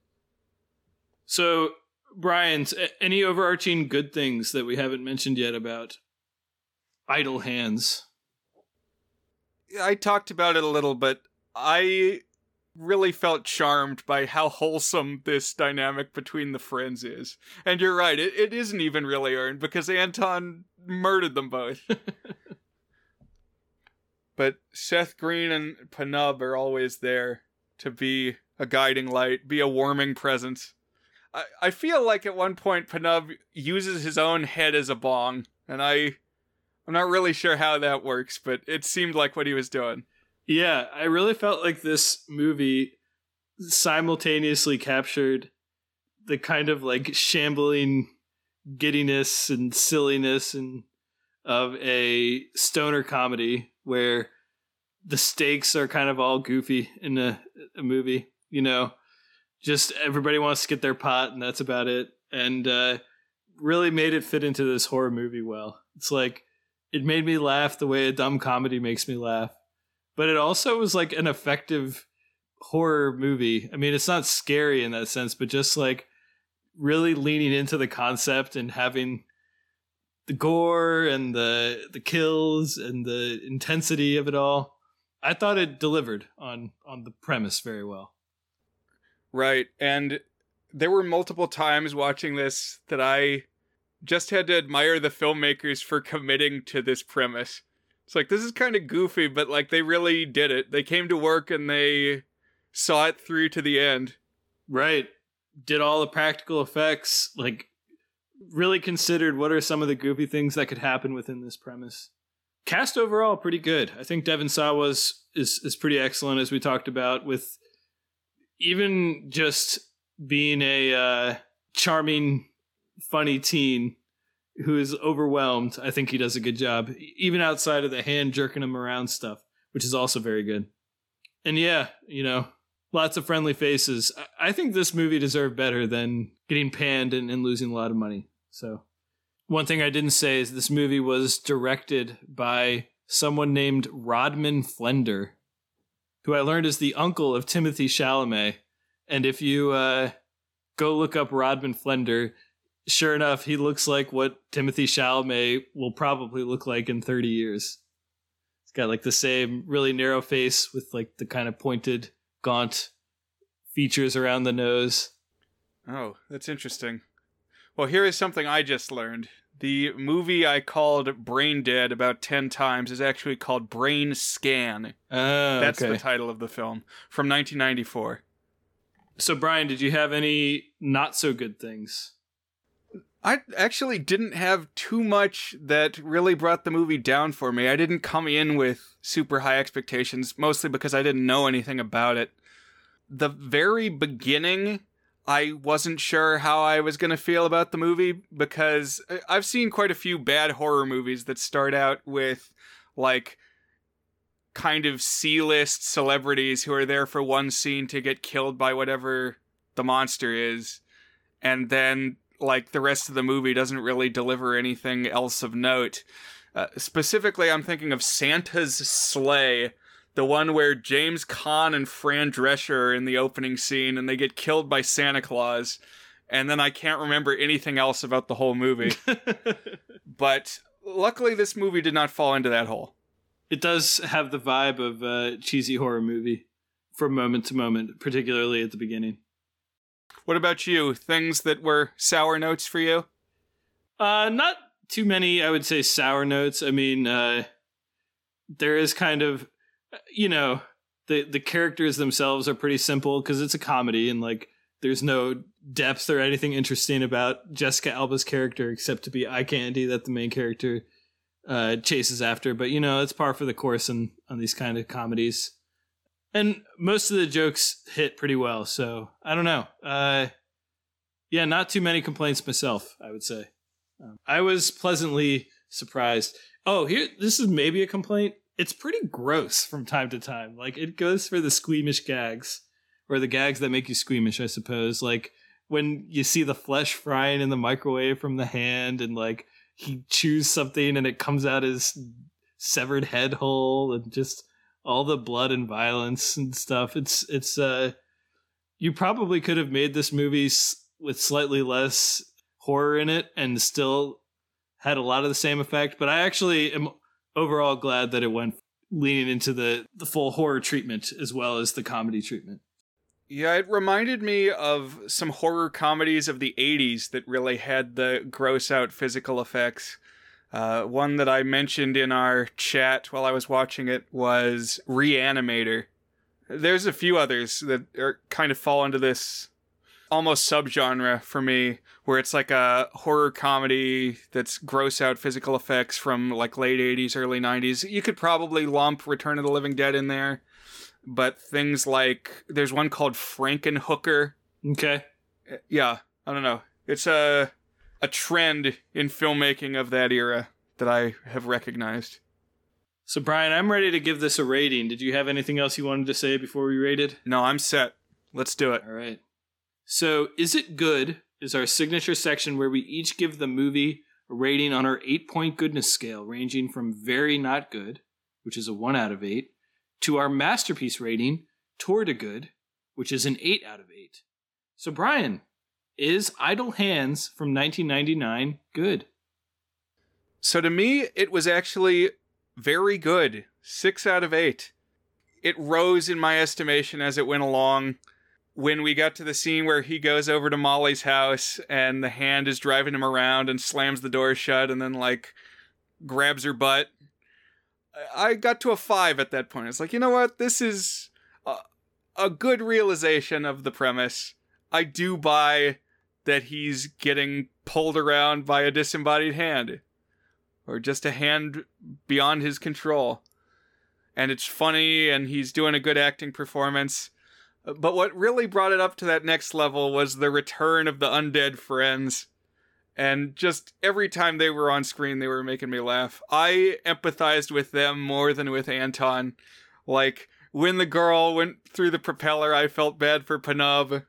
So, Brian's any overarching good things that we haven't mentioned yet about idle hands? I talked about it a little, but I really felt charmed by how wholesome this dynamic between the friends is. And you're right, it, it isn't even really earned because Anton murdered them both. but Seth Green and Pnub are always there to be a guiding light, be a warming presence. I, I feel like at one point Pnub uses his own head as a bong, and I I'm not really sure how that works, but it seemed like what he was doing. Yeah, I really felt like this movie simultaneously captured the kind of like shambling giddiness and silliness and of a stoner comedy where the stakes are kind of all goofy in a, a movie, you know. Just everybody wants to get their pot and that's about it. And uh really made it fit into this horror movie well. It's like it made me laugh the way a dumb comedy makes me laugh. But it also was like an effective horror movie. I mean, it's not scary in that sense, but just like really leaning into the concept and having the gore and the the kills and the intensity of it all. I thought it delivered on on the premise very well. Right. And there were multiple times watching this that I just had to admire the filmmakers for committing to this premise. It's like this is kind of goofy, but like they really did it. They came to work and they saw it through to the end. Right. Did all the practical effects, like really considered what are some of the goofy things that could happen within this premise. Cast overall pretty good. I think Devon Sawa's is is pretty excellent as we talked about with even just being a uh, charming funny teen who is overwhelmed. I think he does a good job even outside of the hand jerking him around stuff, which is also very good. And yeah, you know, lots of friendly faces. I think this movie deserved better than getting panned and, and losing a lot of money. So, one thing I didn't say is this movie was directed by someone named Rodman Flender, who I learned is the uncle of Timothy Chalamet. And if you uh, go look up Rodman Flender, sure enough, he looks like what Timothy Chalamet will probably look like in 30 years. He's got like the same really narrow face with like the kind of pointed, gaunt features around the nose. Oh, that's interesting. Well, here is something I just learned. The movie I called Brain Dead about 10 times is actually called Brainscan. Oh, That's okay. the title of the film from 1994. So, Brian, did you have any not so good things? I actually didn't have too much that really brought the movie down for me. I didn't come in with super high expectations, mostly because I didn't know anything about it. The very beginning, I wasn't sure how I was going to feel about the movie because I- I've seen quite a few bad horror movies that start out with, like, kind of C list celebrities who are there for one scene to get killed by whatever the monster is. And then like the rest of the movie doesn't really deliver anything else of note. Uh, specifically, I'm thinking of Santa's Slay, the one where James Caan and Fran Drescher are in the opening scene and they get killed by Santa Claus. And then I can't remember anything else about the whole movie. but luckily, this movie did not fall into that hole. it does have the vibe of a cheesy horror movie from moment to moment, particularly at the beginning. What about you? Things that were sour notes for you? Uh, not too many, I would say, sour notes. I mean, uh, there is kind of, you know, the the characters themselves are pretty simple because it's a comedy and like there's no depth or anything interesting about Jessica Alba's character except to be eye candy that the main character uh, chases after. But you know, it's par for the course on on these kind of comedies. And most of the jokes hit pretty well, so I don't know. Uh, yeah, not too many complaints myself. I would say. Um, I was pleasantly surprised. Oh, here, this is maybe a complaint. It's pretty gross from time to time. Like it goes for the squeamish gags, or the gags that make you squeamish, I suppose. Like when you see the flesh frying in the microwave from the hand, and like he chews something and it comes out his severed head hole, and just all the blood and violence and stuff. It's it's uh, you probably could have made this movie with slightly less horror in it and still had a lot of the same effect. But I actually am overall glad that it went leaning into the the full horror treatment as well as the comedy treatment. Yeah, it reminded me of some horror comedies of the 80s that really had the gross out physical effects. Uh, one that I mentioned in our chat while I was watching it was Reanimator. There's a few others that are kind of fall into this almost subgenre for me, where it's like a horror comedy that's gross out physical effects from like late 80s, early 90s. You could probably lump Return of the Living Dead in there but things like there's one called Frankenhooker. Okay. Yeah, I don't know. It's a a trend in filmmaking of that era that I have recognized. So Brian, I'm ready to give this a rating. Did you have anything else you wanted to say before we rated? No, I'm set. Let's do it. All right. So, is it good? Is our signature section where we each give the movie a rating on our eight point goodness scale, ranging from very not good, which is a one out of eight, to our masterpiece rating, toward a good, which is an eight out of eight. So, Brian, is Idle Hands from 1999 good? So to me, it was actually very good. Six out of eight. it rose in my estimation as it went along. When we got to the scene where he goes over to Molly's house and the hand is driving him around and slams the door shut and then like grabs her butt, I got to a five at that point. It's like, you know what? This is a, a good realization of the premise. I do buy that he's getting pulled around by a disembodied hand or just a hand beyond his control. And it's funny and he's doing a good acting performance. But what really brought it up to that next level was the return of the undead friends. And just every time they were on screen, they were making me laugh. I empathized with them more than with Anton. Like, when the girl went through the propeller, I felt bad for Pnub.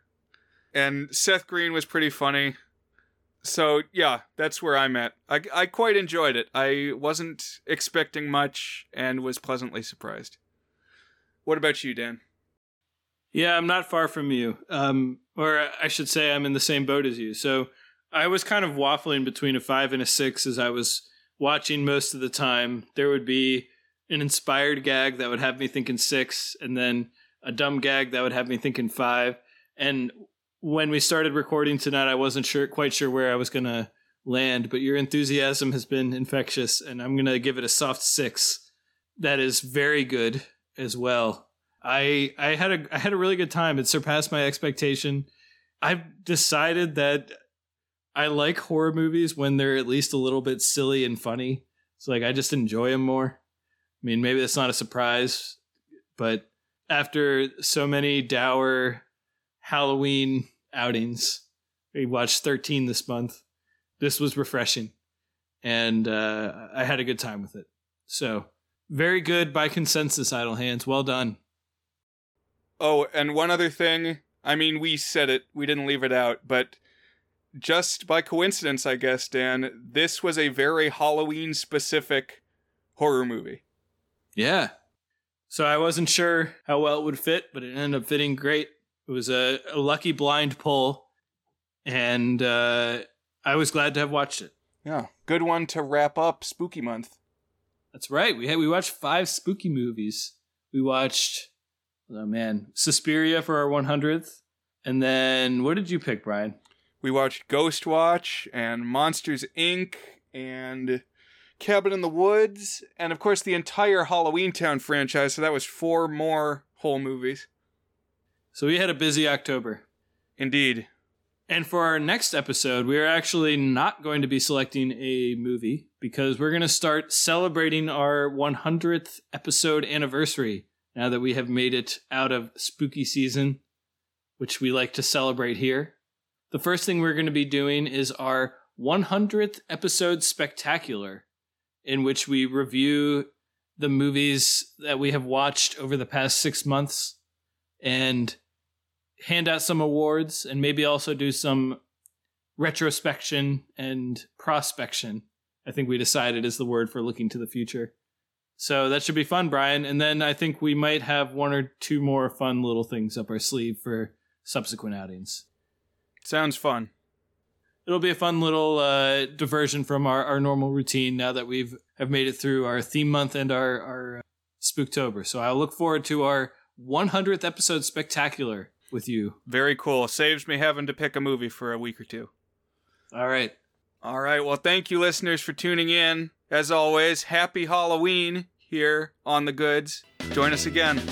And Seth Green was pretty funny so yeah, that's where I'm at. I, I quite enjoyed it. I wasn't expecting much and was pleasantly surprised. What about you, Dan? Yeah, I'm not far from you. Um, or I should say, I'm in the same boat as you. So I was kind of waffling between a five and a six as I was watching most of the time. There would be an inspired gag that would have me thinking six, and then a dumb gag that would have me thinking five. And when we started recording tonight, I wasn't sure, quite sure where I was going to land, but your enthusiasm has been infectious, and I'm going to give it a soft six. That is very good as well. I I had a I had a really good time. It surpassed my expectation. I've decided that I like horror movies when they're at least a little bit silly and funny. So like I just enjoy them more. I mean, maybe that's not a surprise, but after so many dour Halloween outings. We watched 13 this month. This was refreshing, and uh, I had a good time with it. So, very good by consensus, Idle Hands. Well done. Oh, and one other thing. I mean, we said it, we didn't leave it out, but just by coincidence, I guess, Dan, this was a very Halloween specific horror movie. Yeah. So I wasn't sure how well it would fit, but it ended up fitting great. It was a, a lucky blind pull, and uh, I was glad to have watched it. Yeah, good one to wrap up Spooky Month. That's right. We had we watched five spooky movies. We watched, oh man, Suspiria for our 100th, and then what did you pick, Brian? We watched Ghostwatch and Monsters Inc. and Cabin in the Woods, and of course the entire Halloweentown franchise. So that was four more whole movies. So we had a busy October. Indeed. And for our next episode, we are actually not going to be selecting a movie because we're going to start celebrating our 100th episode anniversary now that we have made it out of spooky season, which we like to celebrate here. The first thing we're going to be doing is our 100th episode spectacular, in which we review the movies that we have watched over the past six months and hand out some awards and maybe also do some retrospection and prospection. I think we decided is the word for looking to the future. So that should be fun, Brian. And then I think we might have one or two more fun little things up our sleeve for subsequent outings. Sounds fun. It'll be a fun little uh, diversion from our, our normal routine now that we've have made it through our theme month and our, our uh, Spooktober. So I look forward to our 100th episode spectacular with you. Very cool. Saves me having to pick a movie for a week or two. All right. All right. Well, thank you, listeners, for tuning in. As always, happy Halloween here on The Goods. Join us again.